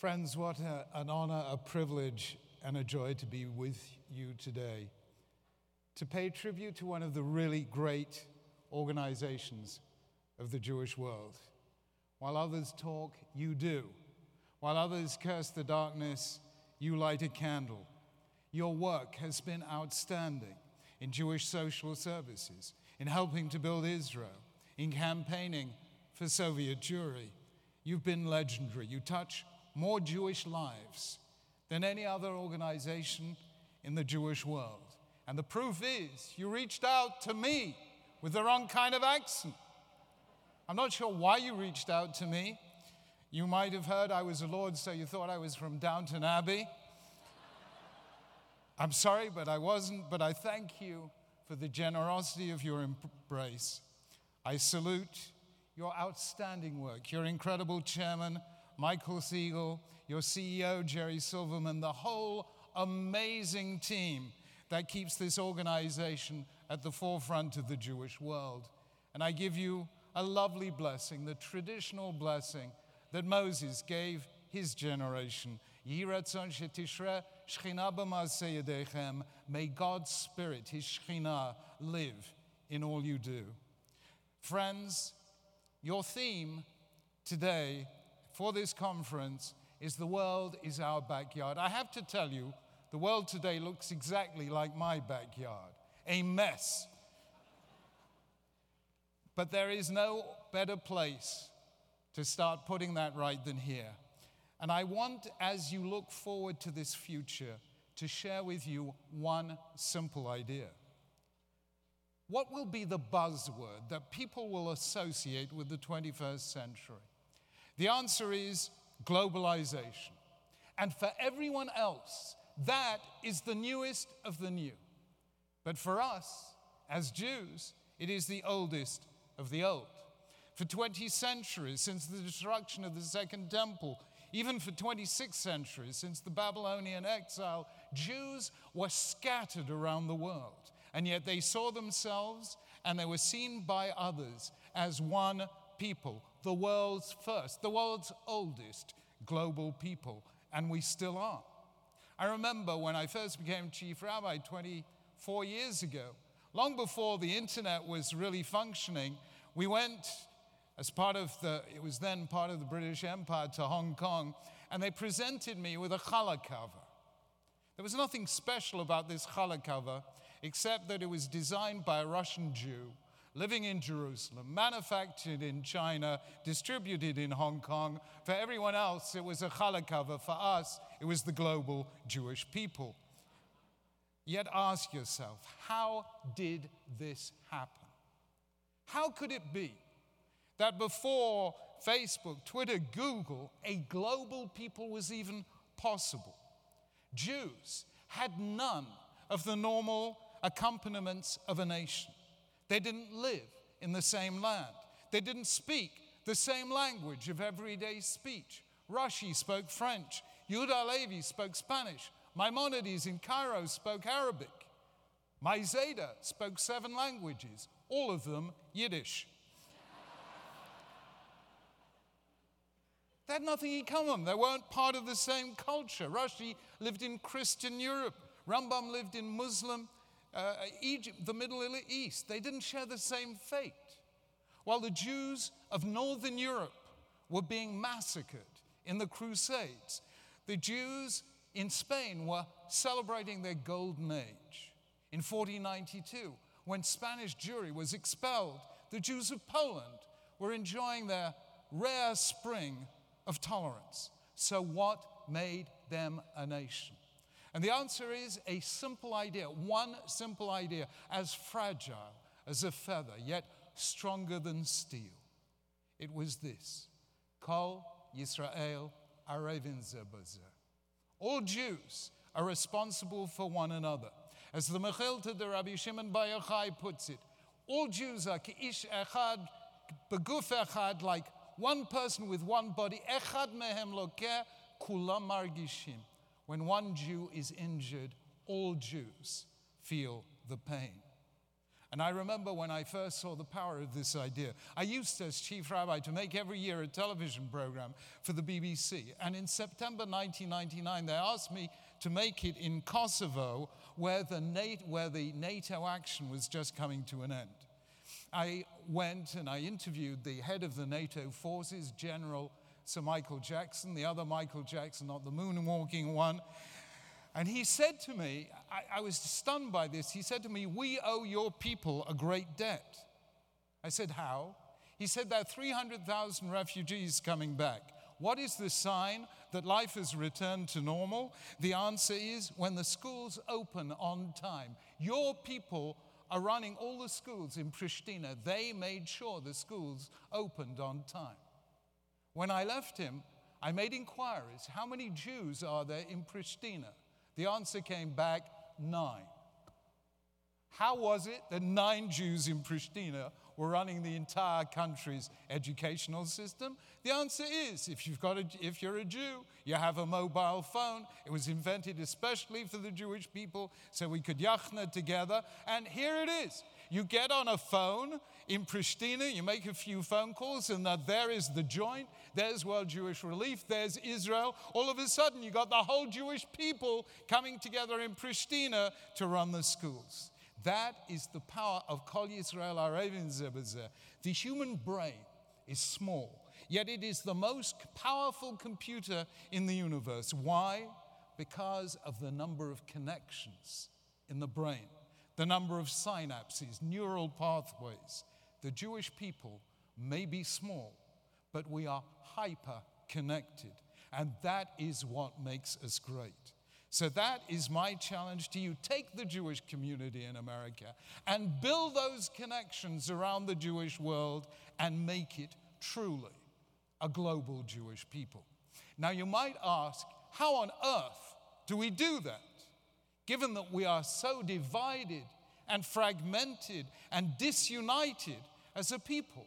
Friends, what a, an honor, a privilege, and a joy to be with you today. To pay tribute to one of the really great organizations of the Jewish world. While others talk, you do. While others curse the darkness, you light a candle. Your work has been outstanding in Jewish social services, in helping to build Israel, in campaigning for Soviet Jewry. You've been legendary. You touch more Jewish lives than any other organization in the Jewish world. And the proof is, you reached out to me with the wrong kind of accent. I'm not sure why you reached out to me. You might have heard I was a Lord, so you thought I was from Downton Abbey. I'm sorry, but I wasn't. But I thank you for the generosity of your embrace. I salute your outstanding work, your incredible chairman, Michael Siegel, your CEO, Jerry Silverman, the whole amazing team that keeps this organization at the forefront of the Jewish world. And I give you a lovely blessing, the traditional blessing that Moses gave his generation. May God's Spirit, His Shekhinah, live in all you do. Friends, your theme today for this conference is The World is Our Backyard. I have to tell you, the world today looks exactly like my backyard a mess. But there is no better place to start putting that right than here. And I want, as you look forward to this future, to share with you one simple idea. What will be the buzzword that people will associate with the 21st century? The answer is globalization. And for everyone else, that is the newest of the new. But for us, as Jews, it is the oldest of the old. For 20 centuries, since the destruction of the Second Temple, even for 26 centuries, since the Babylonian exile, Jews were scattered around the world. And yet they saw themselves and they were seen by others as one people, the world's first, the world's oldest global people. And we still are. I remember when I first became chief rabbi 24 years ago, long before the internet was really functioning, we went as part of the, it was then part of the British Empire to Hong Kong, and they presented me with a challah cover. There was nothing special about this challah cover except that it was designed by a Russian Jew living in Jerusalem, manufactured in China, distributed in Hong Kong. For everyone else, it was a challah cover. For us, it was the global Jewish people. Yet ask yourself, how did this happen? How could it be that before Facebook, Twitter, Google, a global people was even possible? Jews had none of the normal accompaniments of a nation. They didn't live in the same land. They didn't speak the same language of everyday speech. Rashi spoke French. Yehuda Levi spoke Spanish. Maimonides in Cairo spoke Arabic. My zeida spoke seven languages, all of them Yiddish. they had nothing in common. They weren't part of the same culture. Rashi lived in Christian Europe. Rambam lived in Muslim uh, Egypt, the Middle East. They didn't share the same fate. While the Jews of Northern Europe were being massacred in the Crusades, the Jews in Spain were celebrating their golden age. In 1492, when Spanish Jewry was expelled, the Jews of Poland were enjoying their rare spring of tolerance. So, what made them a nation? And the answer is a simple idea, one simple idea, as fragile as a feather, yet stronger than steel. It was this Kol Yisrael Arevim Zeh Bazeh. All Jews are responsible for one another. As the Mechilta de Rabbi Shimon Bar Yochai puts it, all Jews are ish echad, beguf echad, like one person with one body. Echad mehem lokeh, kulam margishim. When one Jew is injured, all Jews feel the pain. And I remember when I first saw the power of this idea. I used, as chief rabbi, to make every year a television program for the BBC. And in September 1999, they asked me to make it in Kosovo, where the, NATO, where the NATO action was just coming to an end. I went and I interviewed the head of the NATO forces, General Sir Michael Jackson, the other Michael Jackson, not the moonwalking one. And he said to me, I, I, was stunned by this. He said to me, We owe your people a great debt. I said, How? He said, There are 300,000 refugees coming back. What is the sign that life has returned to normal? The answer is when the schools open on time. Your people are running all the schools in Pristina. They made sure the schools opened on time. When I left him, I made inquiries how many Jews are there in Pristina? The answer came back nine. How was it that nine Jews in Pristina were running the entire country's educational system? The answer is if, you've got a, if you're a Jew, you have a mobile phone. It was invented especially for the Jewish people so we could yachna together. And here it is. You get on a phone in Pristina, you make a few phone calls, and there is the joint, there's World Jewish Relief, there's Israel. All of a sudden, you got the whole Jewish people coming together in Pristina to run the schools. That is the power of Kol Yisrael Arevim. The human brain is small, yet it is the most powerful computer in the universe. Why? Because of the number of connections in the brain the number of synapses, neural pathways. The Jewish people may be small, but we are hyper connected. And that is what makes us great. So, that is my challenge to you. Take the Jewish community in America and build those connections around the Jewish world and make it truly a global Jewish people. Now, you might ask, how on earth do we do that? Given that we are so divided and fragmented and disunited as a people.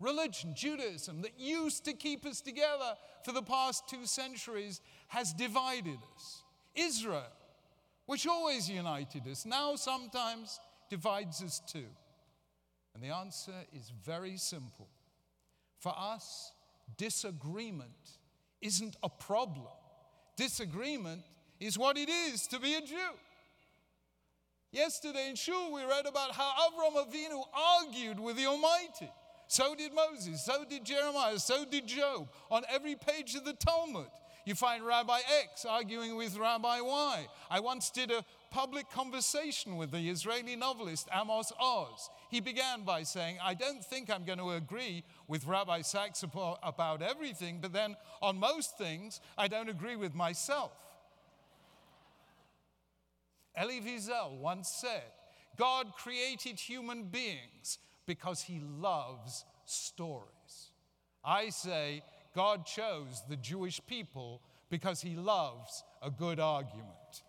Religion, Judaism, that used to keep us together for the past two centuries, has divided us. Israel, which always united us, now sometimes divides us too. And the answer is very simple. For us, disagreement isn't a problem, disagreement is what it is to be a Jew. Yesterday in Shul, we read about how Avram Avinu argued with the Almighty. So did Moses, so did Jeremiah, so did Job. On every page of the Talmud, you find Rabbi X arguing with Rabbi Y. I once did a public conversation with the Israeli novelist Amos Oz. He began by saying, I don't think I'm going to agree with Rabbi Sacks about everything, but then on most things, I don't agree with myself. Elie Wiesel once said, God created human beings because he loves stories. I say, God chose the Jewish people because he loves a good argument.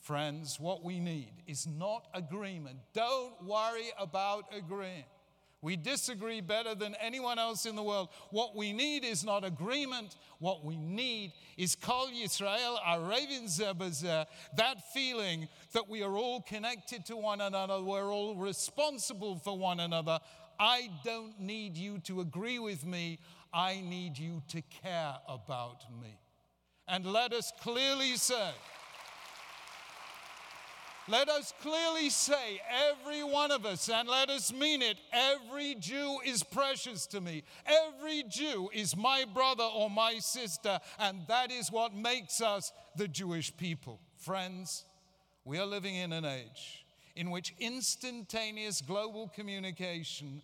Friends, what we need is not agreement. Don't worry about agreeing. We disagree better than anyone else in the world. What we need is not agreement. What we need is Kol Yisrael Arevim Zeh Bazeh, that feeling that we are all connected to one another, we're all responsible for one another. I don't need you to agree with me, I need you to care about me. And let us clearly say, let us clearly say, every one of us, and let us mean it, every Jew is precious to me. Every Jew is my brother or my sister, and that is what makes us the Jewish people. Friends, we are living in an age in which instantaneous global communication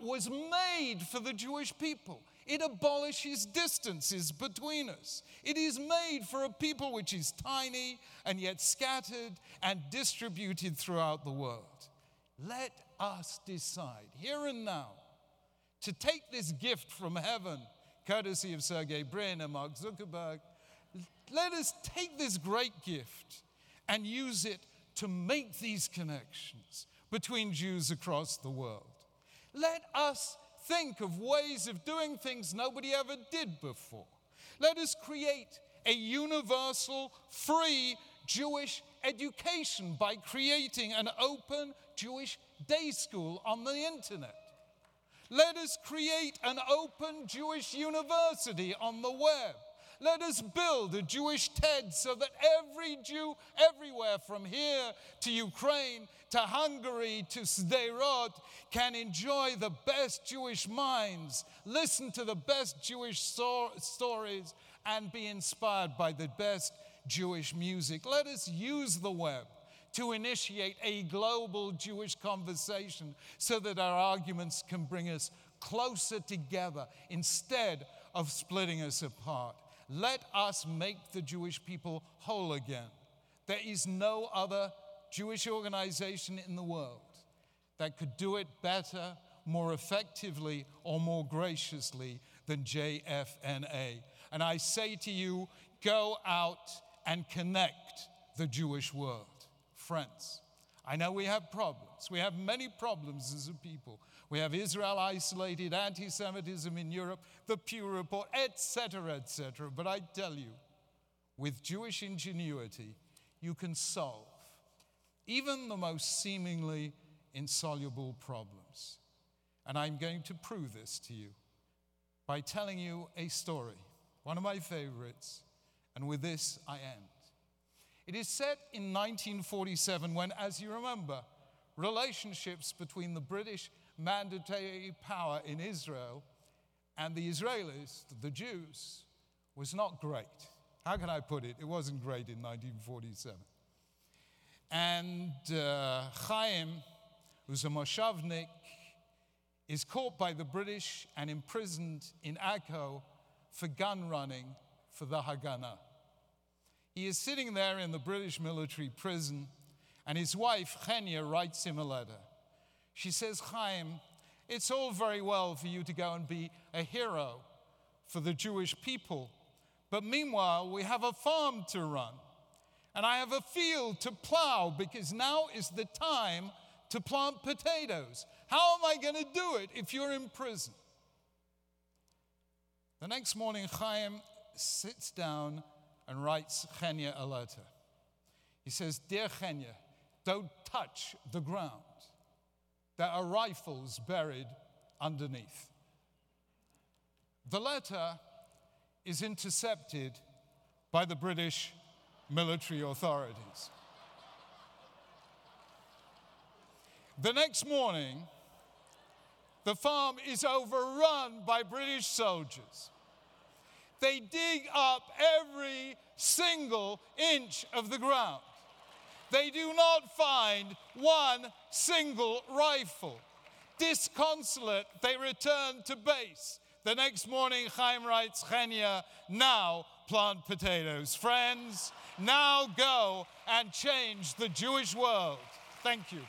was made for the Jewish people. It abolishes distances between us. It is made for a people which is tiny and yet scattered and distributed throughout the world. Let us decide here and now to take this gift from heaven, courtesy of Sergey Brin and Mark Zuckerberg. Let us take this great gift and use it to make these connections between Jews across the world. Let us think of ways of doing things nobody ever did before. Let us create a universal, free Jewish education by creating an open, Jewish day school on the internet. Let us create an open Jewish university on the web. Let us build a Jewish TED so that every Jew everywhere from here to Ukraine to Hungary to Sderot can enjoy the best Jewish minds, listen to the best Jewish so- stories, and be inspired by the best Jewish music. Let us use the web to initiate a global Jewish conversation so that our arguments can bring us closer together instead of splitting us apart. Let us make the Jewish people whole again. There is no other Jewish organization in the world that could do it better, more effectively, or more graciously than JFNA. And I say to you, go out and connect the Jewish world. Friends, I know we have problems. We have many problems as a people. We have Israel isolated, anti Semitism in Europe, the Pew Report, etc., etc. But I tell you, with Jewish ingenuity, you can solve even the most seemingly insoluble problems. And I'm going to prove this to you by telling you a story, one of my favorites, and with this I end. It is set in 1947 when, as you remember, relationships between the British mandatory power in Israel and the Israelis, the Jews, was not great. How can I put it? It wasn't great in 1947. And uh, Chaim, who's a Moshavnik, is caught by the British and imprisoned in Akko for gun running for the Haganah. He is sitting there in the British military prison, and his wife, Chenya, writes him a letter. She says, Chaim, it's all very well for you to go and be a hero for the Jewish people, but meanwhile, we have a farm to run, and I have a field to plow because now is the time to plant potatoes. How am I going to do it if you're in prison? The next morning, Chaim sits down and writes Chenya a letter. He says, Dear Chenya, don't touch the ground. There are rifles buried underneath. The letter is intercepted by the British military authorities. The next morning, the farm is overrun by British soldiers. They dig up every single inch of the ground. Do not find one single rifle. Disconsolate, they return to base. The next morning, Chaim writes, Chenya, now plant potatoes. Friends, now go and change the Jewish world. Thank you.